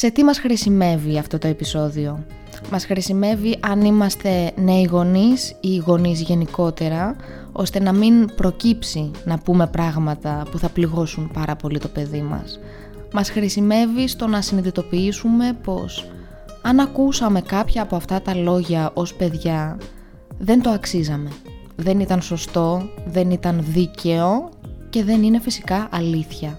Σε τι μας χρησιμεύει αυτό το επεισόδιο; Μας χρησιμεύει αν είμαστε νέοι γονείς ή γονείς γενικότερα, ώστε να μην προκύψει να πούμε πράγματα που θα πληγώσουν πάρα πολύ το παιδί μας. Μας χρησιμεύει στο να συνειδητοποιήσουμε πως αν ακούσαμε κάποια από αυτά τα λόγια ως παιδιά, δεν το αξίζαμε. Δεν ήταν σωστό, δεν ήταν δίκαιο και δεν είναι φυσικά αλήθεια.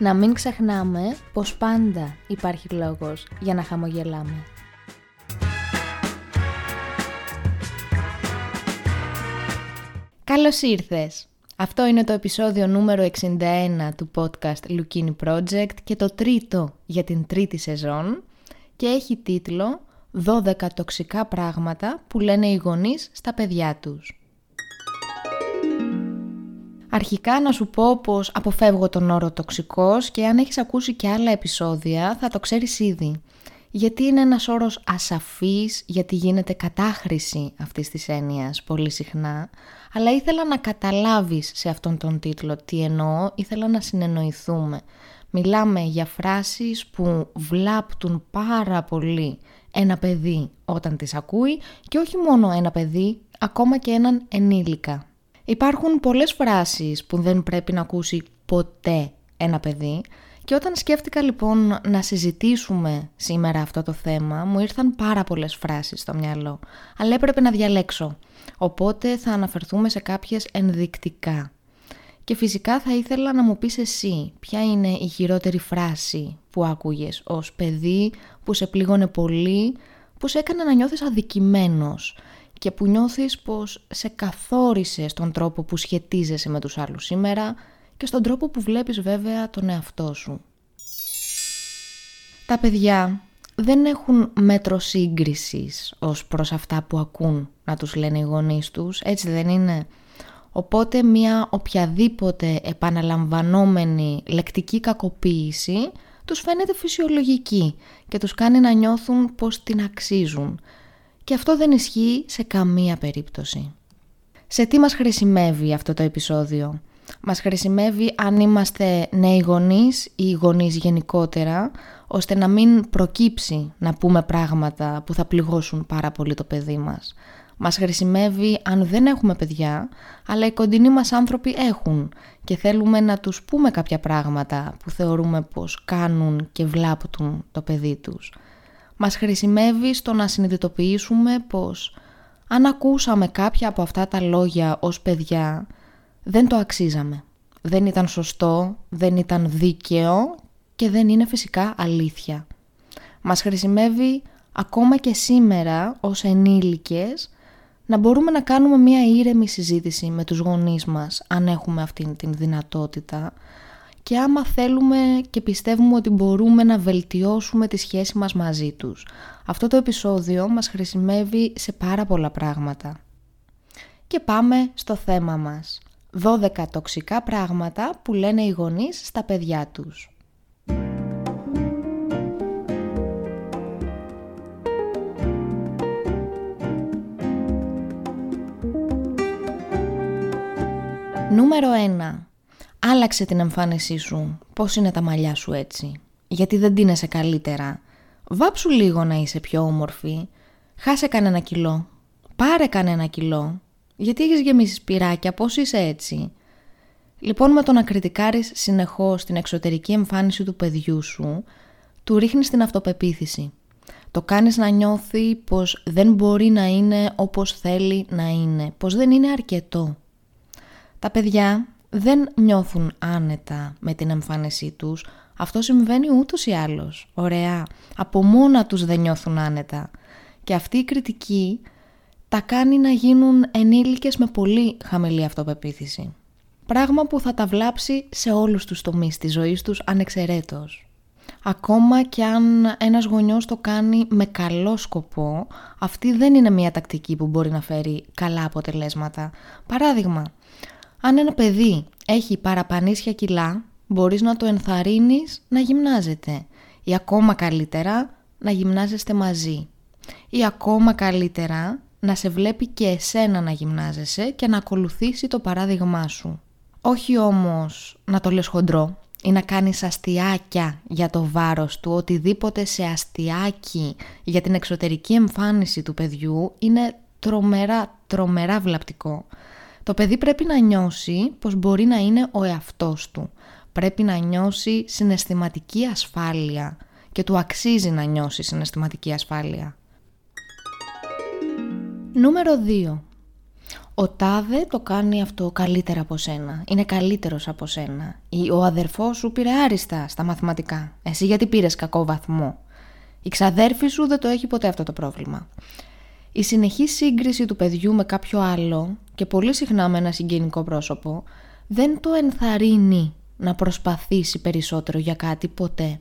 να μην ξεχνάμε πως πάντα υπάρχει λόγος για να χαμογελάμε. Καλώς ήρθες! Αυτό είναι το επεισόδιο νούμερο 61 του podcast Lukini Project και το τρίτο για την τρίτη σεζόν και έχει τίτλο «12 τοξικά πράγματα που λένε οι γονείς στα παιδιά τους». Αρχικά να σου πω πως αποφεύγω τον όρο τοξικός και αν έχεις ακούσει και άλλα επεισόδια θα το ξέρεις ήδη. Γιατί είναι ένας όρος ασαφής, γιατί γίνεται κατάχρηση αυτής της έννοιας πολύ συχνά, αλλά ήθελα να καταλάβεις σε αυτόν τον τίτλο τι εννοώ, ήθελα να συνεννοηθούμε. Μιλάμε για φράσεις που βλάπτουν πάρα πολύ ένα παιδί όταν τις ακούει και όχι μόνο ένα παιδί, ακόμα και έναν ενήλικα. Υπάρχουν πολλές φράσεις που δεν πρέπει να ακούσει ποτέ ένα παιδί. Και όταν σκέφτηκα λοιπόν να συζητήσουμε σήμερα αυτό το θέμα μου ήρθαν πάρα πολλές φράσεις στο μυαλό. Αλλά έπρεπε να διαλέξω. Οπότε θα αναφερθούμε σε κάποιες ενδεικτικά. Και φυσικά θα ήθελα να μου πεις εσύ ποια είναι η χειρότερη φράση που άκουγες ως παιδί που σε πλήγωνε πολύ, που σε έκανε να νιώθεις αδικημένος και που νιώθεις πως σε καθόρισες στον τρόπο που σχετίζεσαι με τους άλλους σήμερα και στον τρόπο που βλέπεις βέβαια τον εαυτό σου. Τα παιδιά δεν έχουν μέτρο σύγκρισης ως προς αυτά που ακούν να τους λένε οι γονείς τους, έτσι δεν είναι; Οπότε μια οποιαδήποτε επαναλαμβανόμενη λεκτική κακοποίηση τους φαίνεται φυσιολογική και τους κάνει να νιώθουν πως την αξίζουν και αυτό δεν ισχύει σε καμία περίπτωση. Σε τι μας χρησιμεύει αυτό το επεισόδιο; Μας χρησιμεύει αν είμαστε νέοι γονείς ή γονείς γενικότερα, ώστε να μην προκύψει να πούμε πράγματα που θα πληγώσουν πάρα πολύ το παιδί μας. Μας χρησιμεύει αν δεν έχουμε παιδιά, αλλά οι κοντινοί μας άνθρωποι έχουν και θέλουμε να τους πούμε κάποια πράγματα που θεωρούμε πως κάνουν και βλάπτουν το παιδί τους μας χρησιμεύει στο να συνειδητοποιήσουμε πως αν ακούσαμε κάποια από αυτά τα λόγια ως παιδιά δεν το αξίζαμε. Δεν ήταν σωστό, δεν ήταν δίκαιο και δεν είναι φυσικά αλήθεια. Μας χρησιμεύει ακόμα και σήμερα ως ενήλικες να μπορούμε να κάνουμε μία ήρεμη συζήτηση με τους γονείς μας αν έχουμε αυτή την δυνατότητα και άμα θέλουμε και πιστεύουμε ότι μπορούμε να βελτιώσουμε τη σχέση μας μαζί τους. Αυτό το επεισόδιο μας χρησιμεύει σε πάρα πολλά πράγματα. Και πάμε στο θέμα μας. 12 τοξικά πράγματα που λένε οι γονείς στα παιδιά τους. Νούμερο 1. Άλλαξε την εμφάνισή σου; Πώς είναι τα μαλλιά σου έτσι; Γιατί δεν τίνεσαι καλύτερα; Βάψου λίγο να είσαι πιο όμορφη. Χάσε κανένα κιλό. Πάρε κανένα κιλό. Γιατί έχεις γεμίσει σπυράκια, πώς είσαι έτσι; Λοιπόν με το να κριτικάρεις συνεχώς την εξωτερική εμφάνιση του παιδιού σου, του ρίχνεις την αυτοπεποίθηση. Το κάνεις να νιώθει πως δεν μπορεί να είναι όπως θέλει να είναι, πως δεν είναι αρκετό. Τα παιδιά δεν νιώθουν άνετα με την εμφάνισή τους. Αυτό συμβαίνει ούτως ή άλλως. Ωραία. Από μόνα τους δεν νιώθουν άνετα. Και αυτή η κριτική τα κάνει να γίνουν ενήλικες με πολύ χαμηλή αυτοπεποίθηση. Πράγμα που θα τα βλάψει σε όλους τους τομείς της ζωής τους ανεξαιρέτως. Ακόμα και αν ένας γονιός το κάνει με καλό σκοπό, αυτή δεν είναι μια τακτική που μπορεί να φέρει καλά αποτελέσματα. Παράδειγμα, αν ένα παιδί έχει παραπανίσια κιλά, μπορείς να το ενθαρρύνεις να γυμνάζεται ή ακόμα καλύτερα να γυμνάζεστε μαζί ή ακόμα καλύτερα να σε βλέπει και εσένα να γυμνάζεσαι και να ακολουθήσει το παράδειγμά σου. Όχι όμως να το λες χοντρό ή να κάνεις αστιάκια για το βάρος του, οτιδήποτε σε αστιάκι για την εξωτερική εμφάνιση του παιδιού είναι τρομερά, τρομερά βλαπτικό. Το παιδί πρέπει να νιώσει πως μπορεί να είναι ο εαυτός του. Πρέπει να νιώσει συναισθηματική ασφάλεια και του αξίζει να νιώσει συναισθηματική ασφάλεια. Νούμερο 2. Ο τάδε το κάνει αυτό καλύτερα από σένα. Είναι καλύτερος από σένα. Ή ο αδερφός σου πήρε άριστα στα μαθηματικά. Εσύ γιατί πήρες κακό βαθμό; Η ξαδέρφη σου δεν το έχει ποτέ αυτό το πρόβλημα. Η συνεχή σύγκριση του παιδιού με κάποιο άλλο και πολύ συχνά με ένα συγγενικό πρόσωπο δεν το ενθαρρύνει να προσπαθήσει περισσότερο για κάτι ποτέ.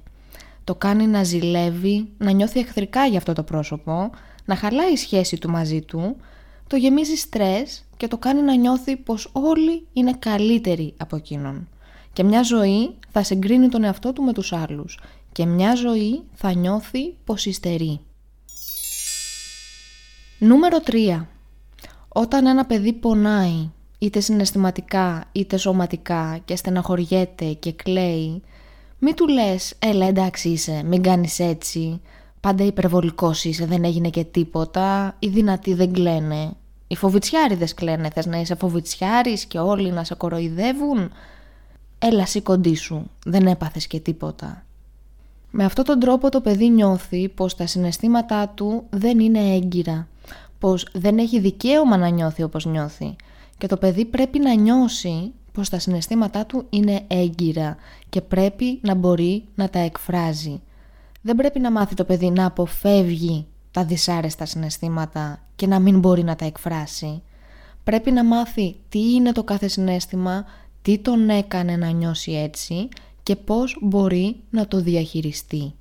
Το κάνει να ζηλεύει, να νιώθει εχθρικά για αυτό το πρόσωπο, να χαλάει η σχέση του μαζί του, το γεμίζει στρες και το κάνει να νιώθει πως όλοι είναι καλύτεροι από εκείνον. Και μια ζωή θα συγκρίνει τον εαυτό του με τους άλλους και μια ζωή θα νιώθει πως υστερεί. Νούμερο 3. Όταν ένα παιδί πονάει, είτε συναισθηματικά είτε σωματικά και στεναχωριέται και κλαίει, μη του λες «Έλα εντάξει είσαι, μην κάνεις έτσι», «Πάντα υπερβολικός είσαι, δεν έγινε και τίποτα», «Οι δυνατοί δεν κλαίνε», «Οι φοβητσιάριδες κλαίνε, θες να είσαι φοβητσιάρης και όλοι να σε κοροϊδεύουν», «Έλα σηκοντή σου, δεν έπαθες και τίποτα». Με αυτόν τον τρόπο το παιδί νιώθει πως τα συναισθήματά του δεν είναι έγκυρα πως δεν έχει δικαίωμα να νιώθει όπως νιώθει και το παιδί πρέπει να νιώσει πως τα συναισθήματά του είναι έγκυρα και πρέπει να μπορεί να τα εκφράζει. Δεν πρέπει να μάθει το παιδί να αποφεύγει τα δυσάρεστα συναισθήματα και να μην μπορεί να τα εκφράσει. Πρέπει να μάθει τι είναι το κάθε συναίσθημα, τι τον έκανε να νιώσει έτσι και πώς μπορεί να το διαχειριστεί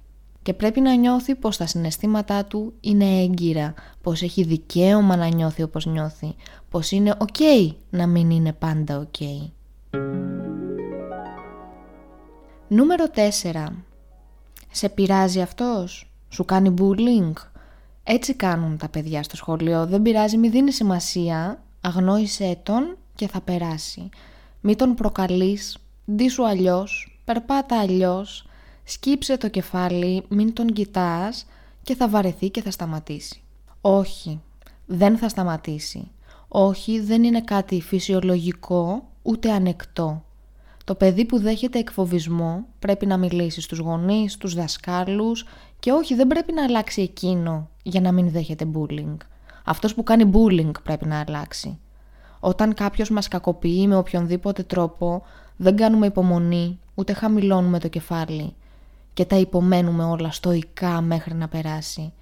και πρέπει να νιώθει πως τα συναισθήματά του είναι έγκυρα, πως έχει δικαίωμα να νιώθει όπως νιώθει, πως είναι ok να μην είναι πάντα ok. Νούμερο 4. Σε πειράζει αυτός; Σου κάνει bullying? Έτσι κάνουν τα παιδιά στο σχολείο. Δεν πειράζει, μη δίνει σημασία. Αγνόησέ τον και θα περάσει. Μη τον προκαλείς. Ντύσου αλλιώς. Περπάτα αλλιώς σκύψε το κεφάλι, μην τον κοιτάς και θα βαρεθεί και θα σταματήσει. Όχι, δεν θα σταματήσει. Όχι, δεν είναι κάτι φυσιολογικό ούτε ανεκτό. Το παιδί που δέχεται εκφοβισμό πρέπει να μιλήσει στους γονείς, στους δασκάλους και όχι δεν πρέπει να αλλάξει εκείνο για να μην δέχεται bullying. Αυτός που κάνει bullying πρέπει να αλλάξει. Όταν κάποιος μας κακοποιεί με οποιονδήποτε τρόπο δεν κάνουμε υπομονή ούτε χαμηλώνουμε το κεφάλι και τα υπομένουμε όλα στοικά μέχρι να περάσει.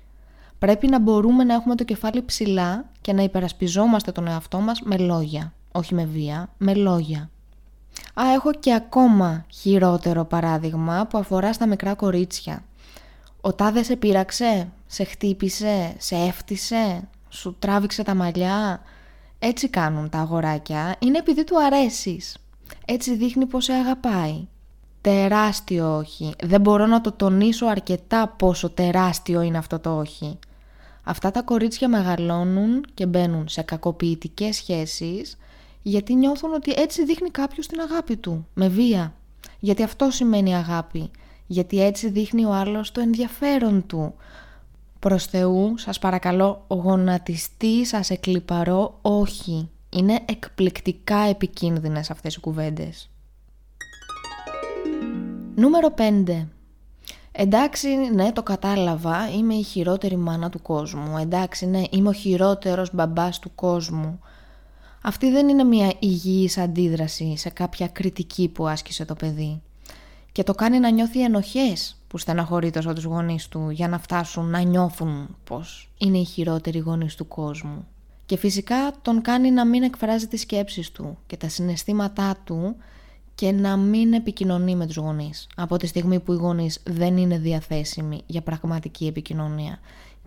Πρέπει να μπορούμε να έχουμε το κεφάλι ψηλά και να υπερασπιζόμαστε τον εαυτό μας με λόγια. Όχι με βία, με λόγια. Α, έχω και ακόμα χειρότερο παράδειγμα που αφορά στα μικρά κορίτσια. Ο τάδε σε πείραξε, σε χτύπησε, σε έφτισε, σου τράβηξε τα μαλλιά. Έτσι κάνουν τα αγοράκια, είναι επειδή του αρέσεις. Έτσι δείχνει πως σε αγαπάει. Τεράστιο όχι. Δεν μπορώ να το τονίσω αρκετά πόσο τεράστιο είναι αυτό το όχι. Αυτά τα κορίτσια μεγαλώνουν και μπαίνουν σε κακοποιητικές σχέσεις γιατί νιώθουν ότι έτσι δείχνει κάποιος την αγάπη του, με βία. Γιατί αυτό σημαίνει αγάπη. Γιατί έτσι δείχνει ο άλλος το ενδιαφέρον του. Προς Θεού, σας παρακαλώ, γονατιστή σας εκλυπαρώ, όχι. Είναι εκπληκτικά επικίνδυνες αυτές οι κουβέντες. Νούμερο 5. Εντάξει, ναι, το κατάλαβα, είμαι η χειρότερη μάνα του κόσμου. Εντάξει, ναι, είμαι ο χειρότερος μπαμπάς του κόσμου. Αυτή δεν είναι μια υγιής αντίδραση σε κάποια κριτική που άσκησε το παιδί. Και το κάνει να νιώθει ενοχές που στεναχωρεί τόσο τους γονείς του για να φτάσουν να νιώθουν πως είναι οι χειρότεροι γονείς του κόσμου. Και φυσικά τον κάνει να μην εκφράζει τις σκέψεις του και τα συναισθήματά του και να μην επικοινωνεί με τους γονείς από τη στιγμή που οι γονείς δεν είναι διαθέσιμοι για πραγματική επικοινωνία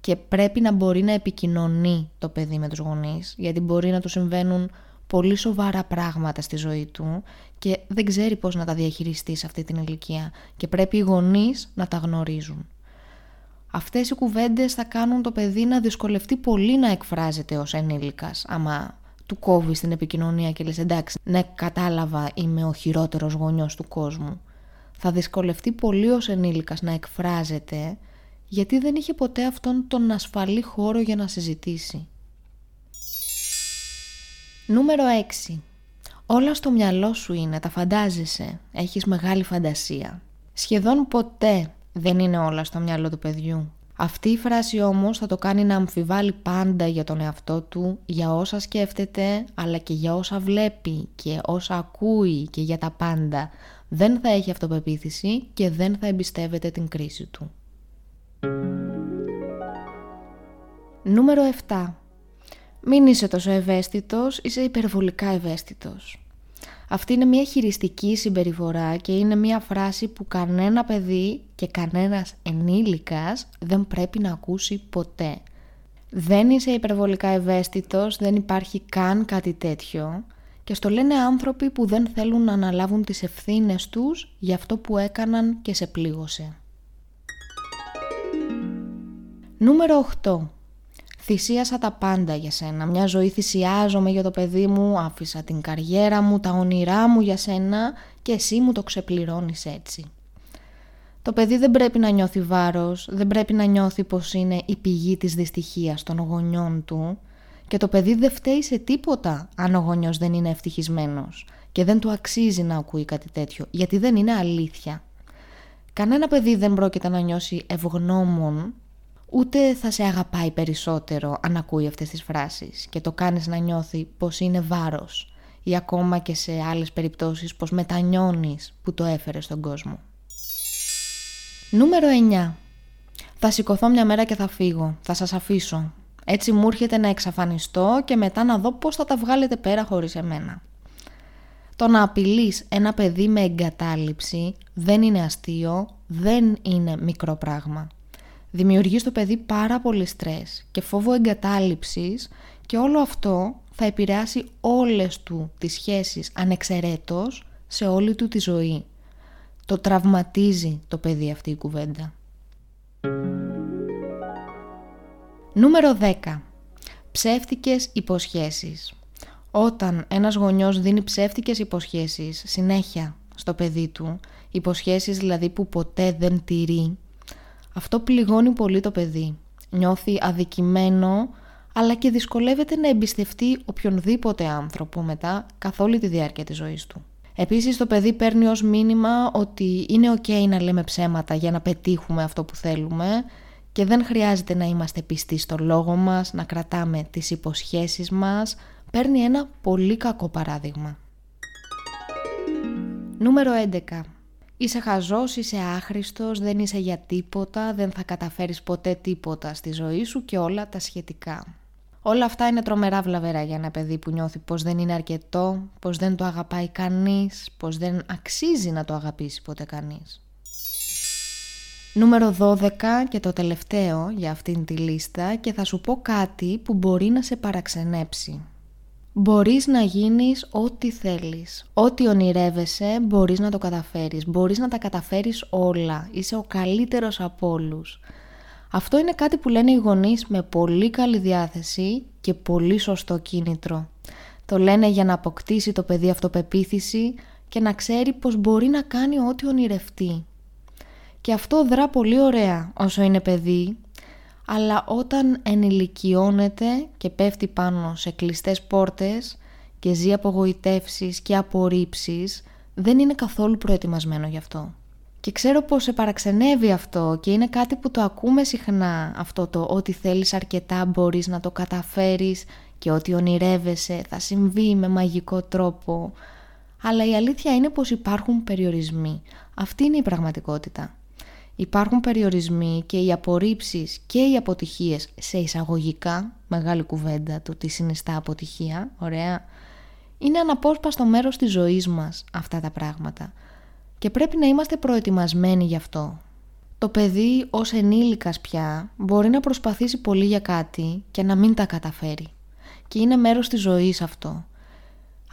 και πρέπει να μπορεί να επικοινωνεί το παιδί με τους γονείς γιατί μπορεί να του συμβαίνουν πολύ σοβαρά πράγματα στη ζωή του και δεν ξέρει πώς να τα διαχειριστεί σε αυτή την ηλικία και πρέπει οι γονείς να τα γνωρίζουν. Αυτές οι κουβέντες θα κάνουν το παιδί να δυσκολευτεί πολύ να εκφράζεται ως ενήλικας άμα του κόβει στην επικοινωνία και λες εντάξει ναι κατάλαβα είμαι ο χειρότερος γονιός του κόσμου. Θα δυσκολευτεί πολύ ως ενήλικας να εκφράζεται γιατί δεν είχε ποτέ αυτόν τον ασφαλή χώρο για να συζητήσει. Νούμερο 6. Όλα στο μυαλό σου είναι, τα φαντάζεσαι, έχεις μεγάλη φαντασία. Σχεδόν ποτέ δεν είναι όλα στο μυαλό του παιδιού. Αυτή η φράση όμως θα το κάνει να αμφιβάλλει πάντα για τον εαυτό του, για όσα σκέφτεται, αλλά και για όσα βλέπει και όσα ακούει και για τα πάντα. Δεν θα έχει αυτοπεποίθηση και δεν θα εμπιστεύεται την κρίση του. Νούμερο 7. Μην είσαι τόσο ευαίσθητος, είσαι υπερβολικά ευαίσθητος. Αυτή είναι μια χειριστική συμπεριφορά και είναι μια φράση που κανένα παιδί και κανένας ενήλικας δεν πρέπει να ακούσει ποτέ. Δεν είσαι υπερβολικά ευαίσθητος, δεν υπάρχει καν κάτι τέτοιο και στο λένε άνθρωποι που δεν θέλουν να αναλάβουν τις ευθύνες τους για αυτό που έκαναν και σε πλήγωσε. Νούμερο 8. Θυσίασα τα πάντα για σένα. Μια ζωή θυσιάζομαι για το παιδί μου, άφησα την καριέρα μου, τα όνειρά μου για σένα και εσύ μου το ξεπληρώνεις έτσι. Το παιδί δεν πρέπει να νιώθει βάρος, δεν πρέπει να νιώθει πως είναι η πηγή της δυστυχίας των γονιών του και το παιδί δεν φταίει σε τίποτα αν ο γονιός δεν είναι ευτυχισμένος και δεν του αξίζει να ακούει κάτι τέτοιο γιατί δεν είναι αλήθεια. Κανένα παιδί δεν πρόκειται να νιώσει ευγνώμων ούτε θα σε αγαπάει περισσότερο αν ακούει αυτές τις φράσεις και το κάνεις να νιώθει πως είναι βάρος ή ακόμα και σε άλλες περιπτώσεις πως μετανιώνεις που το έφερες στον κόσμο. Νούμερο 9. Θα σηκωθώ μια μέρα και θα φύγω, θα σας αφήσω. Έτσι μου έρχεται να εξαφανιστώ και μετά να δω πώς θα τα βγάλετε πέρα χωρίς εμένα. Το να απειλείς ένα παιδί με εγκατάλειψη δεν είναι αστείο, δεν είναι μικρό πράγμα δημιουργείς στο παιδί πάρα πολύ στρες και φόβο εγκατάλειψης και όλο αυτό θα επηρεάσει όλες του τις σχέσεις ανεξαιρέτως σε όλη του τη ζωή. Το τραυματίζει το παιδί αυτή η κουβέντα. Νούμερο 10. Ψεύτικες υποσχέσεις. Όταν ένας γονιός δίνει ψεύτικες υποσχέσεις συνέχεια στο παιδί του, υποσχέσεις δηλαδή που ποτέ δεν τηρεί, αυτό πληγώνει πολύ το παιδί. Νιώθει αδικημένο, αλλά και δυσκολεύεται να εμπιστευτεί οποιονδήποτε άνθρωπο μετά καθ' όλη τη διάρκεια της ζωής του. Επίσης το παιδί παίρνει ως μήνυμα ότι είναι ok να λέμε ψέματα για να πετύχουμε αυτό που θέλουμε και δεν χρειάζεται να είμαστε πιστοί στο λόγο μας, να κρατάμε τις υποσχέσεις μας. Παίρνει ένα πολύ κακό παράδειγμα. Νούμερο 11. Είσαι χαζός, είσαι άχρηστος, δεν είσαι για τίποτα, δεν θα καταφέρεις ποτέ τίποτα στη ζωή σου και όλα τα σχετικά. Όλα αυτά είναι τρομερά βλαβερά για ένα παιδί που νιώθει πως δεν είναι αρκετό, πως δεν το αγαπάει κανείς, πως δεν αξίζει να το αγαπήσει ποτέ κανείς. Νούμερο 12 και το τελευταίο για αυτήν τη λίστα και θα σου πω κάτι που μπορεί να σε παραξενέψει. Μπορείς να γίνεις ό,τι θέλεις. Ό,τι ονειρεύεσαι μπορείς να το καταφέρεις. Μπορείς να τα καταφέρεις όλα. Είσαι ο καλύτερος από όλους. Αυτό είναι κάτι που λένε οι γονείς με πολύ καλή διάθεση και πολύ σωστό κίνητρο. Το λένε για να αποκτήσει το παιδί αυτοπεποίθηση και να ξέρει πως μπορεί να κάνει ό,τι ονειρευτεί. Και αυτό δρά πολύ ωραία όσο είναι παιδί αλλά όταν ενηλικιώνεται και πέφτει πάνω σε κλειστές πόρτες και ζει απογοητεύσεις και απορρίψεις, δεν είναι καθόλου προετοιμασμένο γι' αυτό. Και ξέρω πως σε παραξενεύει αυτό και είναι κάτι που το ακούμε συχνά αυτό το ότι θέλεις αρκετά μπορείς να το καταφέρεις και ότι ονειρεύεσαι θα συμβεί με μαγικό τρόπο. Αλλά η αλήθεια είναι πως υπάρχουν περιορισμοί. Αυτή είναι η πραγματικότητα. Υπάρχουν περιορισμοί και οι απορρίψεις και οι αποτυχίες σε εισαγωγικά, μεγάλη κουβέντα το τι συνιστά αποτυχία, ωραία, είναι αναπόσπαστο μέρος της ζωής μας αυτά τα πράγματα και πρέπει να είμαστε προετοιμασμένοι γι' αυτό. Το παιδί ως ενήλικας πια μπορεί να προσπαθήσει πολύ για κάτι και να μην τα καταφέρει και είναι μέρος της ζωής αυτό.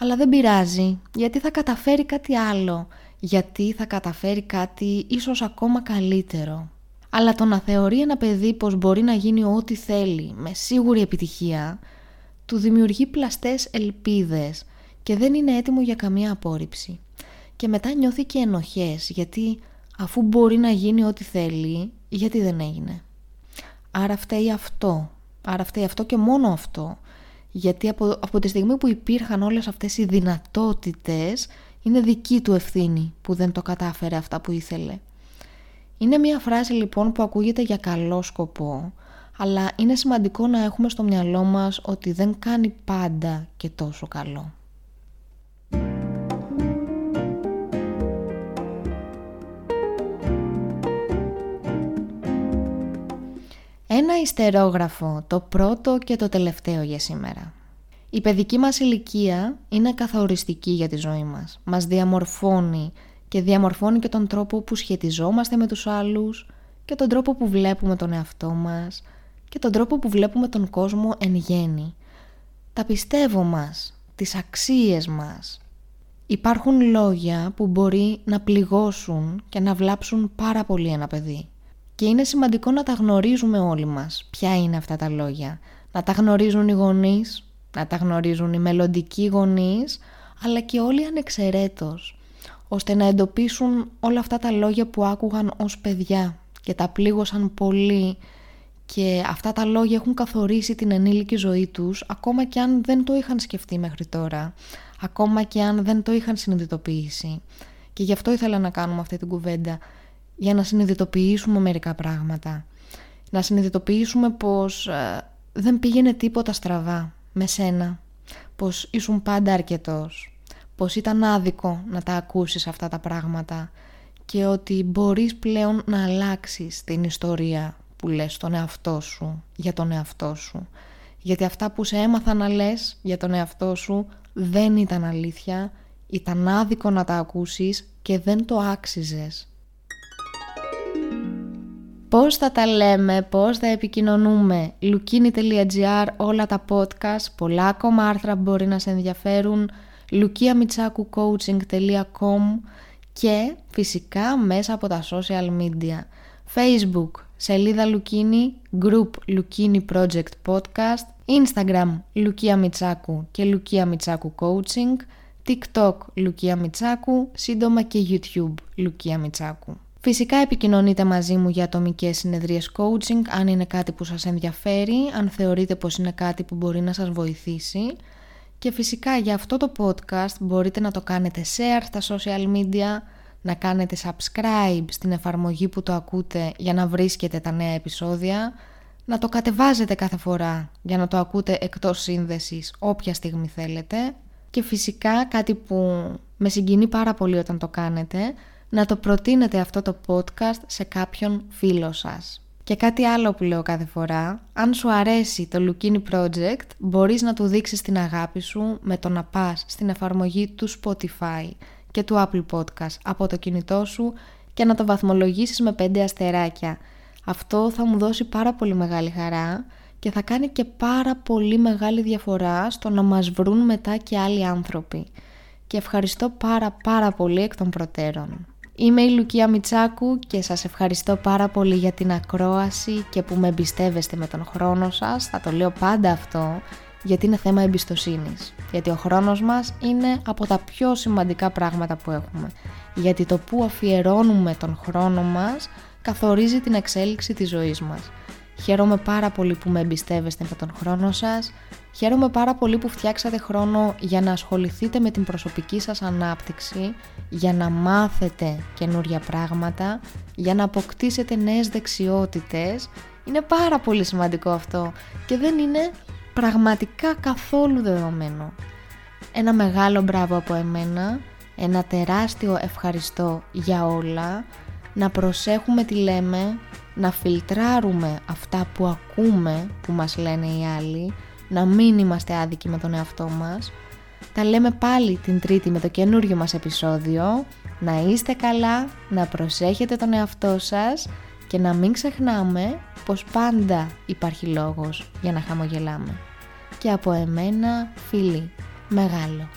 Αλλά δεν πειράζει γιατί θα καταφέρει κάτι άλλο γιατί θα καταφέρει κάτι ίσως ακόμα καλύτερο. Αλλά το να θεωρεί ένα παιδί πως μπορεί να γίνει ό,τι θέλει με σίγουρη επιτυχία, του δημιουργεί πλαστές ελπίδες και δεν είναι έτοιμο για καμία απόρριψη. Και μετά νιώθει και ενοχές γιατί αφού μπορεί να γίνει ό,τι θέλει, γιατί δεν έγινε. Άρα φταίει αυτό. Άρα φταίει αυτό και μόνο αυτό. Γιατί από, από τη στιγμή που υπήρχαν όλες αυτές οι δυνατότητες είναι δική του ευθύνη που δεν το κατάφερε αυτά που ήθελε. Είναι μια φράση λοιπόν που ακούγεται για καλό σκοπό, αλλά είναι σημαντικό να έχουμε στο μυαλό μας ότι δεν κάνει πάντα και τόσο καλό. Ένα ιστερόγραφο, το πρώτο και το τελευταίο για σήμερα. Η παιδική μας ηλικία είναι καθοριστική για τη ζωή μας. Μας διαμορφώνει και διαμορφώνει και τον τρόπο που σχετιζόμαστε με τους άλλους και τον τρόπο που βλέπουμε τον εαυτό μας και τον τρόπο που βλέπουμε τον κόσμο εν γέννη. Τα πιστεύω μας, τις αξίες μας. Υπάρχουν λόγια που μπορεί να πληγώσουν και να βλάψουν πάρα πολύ ένα παιδί. Και είναι σημαντικό να τα γνωρίζουμε όλοι μας. Ποια είναι αυτά τα λόγια. Να τα γνωρίζουν οι γονείς, να τα γνωρίζουν οι μελλοντικοί γονείς, αλλά και όλοι ανεξαιρέτως, ώστε να εντοπίσουν όλα αυτά τα λόγια που άκουγαν ως παιδιά και τα πλήγωσαν πολύ και αυτά τα λόγια έχουν καθορίσει την ενήλικη ζωή τους ακόμα και αν δεν το είχαν σκεφτεί μέχρι τώρα, ακόμα και αν δεν το είχαν συνειδητοποιήσει. Και γι' αυτό ήθελα να κάνουμε αυτή την κουβέντα, για να συνειδητοποιήσουμε μερικά πράγματα. Να συνειδητοποιήσουμε πως ε, δεν πήγαινε τίποτα στραβά με σένα, πως ήσουν πάντα αρκετός, πως ήταν άδικο να τα ακούσεις αυτά τα πράγματα και ότι μπορείς πλέον να αλλάξεις την ιστορία που λες στον εαυτό σου, για τον εαυτό σου. Γιατί αυτά που σε έμαθα να λες για τον εαυτό σου δεν ήταν αλήθεια, ήταν άδικο να τα ακούσεις και δεν το άξιζες. Πώς θα τα λέμε, πώς θα επικοινωνούμε. Lukini.gr, όλα τα podcast, πολλά ακόμα άρθρα μπορεί να σε ενδιαφέρουν. lukiamitsakoucoaching.com και φυσικά μέσα από τα social media. Facebook, σελίδα Lukini, group Lukini Project Podcast, Instagram Lukia Mitsaku και Lukia Mitsaku Coaching, TikTok Lukia Mitsaku, σύντομα και YouTube Lukia Mitsaku. Φυσικά επικοινωνείτε μαζί μου για ατομικές συνεδρίες coaching αν είναι κάτι που σας ενδιαφέρει, αν θεωρείτε πως είναι κάτι που μπορεί να σας βοηθήσει. Και φυσικά για αυτό το podcast μπορείτε να το κάνετε share στα social media, να κάνετε subscribe στην εφαρμογή που το ακούτε για να βρίσκετε τα νέα επεισόδια, να το κατεβάζετε κάθε φορά για να το ακούτε εκτός σύνδεσης όποια στιγμή θέλετε. Και φυσικά κάτι που με συγκινεί πάρα πολύ όταν το κάνετε να το προτείνετε αυτό το podcast σε κάποιον φίλο σας. Και κάτι άλλο που λέω κάθε φορά, αν σου αρέσει το Lukini Project, μπορείς να του δείξεις την αγάπη σου με το να πας στην εφαρμογή του Spotify και του Apple Podcast από το κινητό σου και να το βαθμολογήσεις με 5 αστεράκια. Αυτό θα μου δώσει πάρα πολύ μεγάλη χαρά και θα κάνει και πάρα πολύ μεγάλη διαφορά στο να μας βρουν μετά και άλλοι άνθρωποι. Και ευχαριστώ πάρα πάρα πολύ εκ των προτέρων. Είμαι η Λουκία Μιτσάκου και σας ευχαριστώ πάρα πολύ για την ακρόαση και που με εμπιστεύεστε με τον χρόνο σας. Θα το λέω πάντα αυτό γιατί είναι θέμα εμπιστοσύνης. Γιατί ο χρόνος μας είναι από τα πιο σημαντικά πράγματα που έχουμε. Γιατί το που αφιερώνουμε τον χρόνο μας καθορίζει την εξέλιξη της ζωής μας. Χαίρομαι πάρα πολύ που με εμπιστεύεστε με τον χρόνο σας. Χαίρομαι πάρα πολύ που φτιάξατε χρόνο για να ασχοληθείτε με την προσωπική σας ανάπτυξη, για να μάθετε καινούρια πράγματα, για να αποκτήσετε νέες δεξιότητες. Είναι πάρα πολύ σημαντικό αυτό και δεν είναι πραγματικά καθόλου δεδομένο. Ένα μεγάλο μπράβο από εμένα, ένα τεράστιο ευχαριστώ για όλα να προσέχουμε τι λέμε, να φιλτράρουμε αυτά που ακούμε που μας λένε οι άλλοι, να μην είμαστε άδικοι με τον εαυτό μας. Τα λέμε πάλι την τρίτη με το καινούριο μας επεισόδιο. Να είστε καλά, να προσέχετε τον εαυτό σας και να μην ξεχνάμε πως πάντα υπάρχει λόγος για να χαμογελάμε. Και από εμένα, φίλοι, μεγάλο.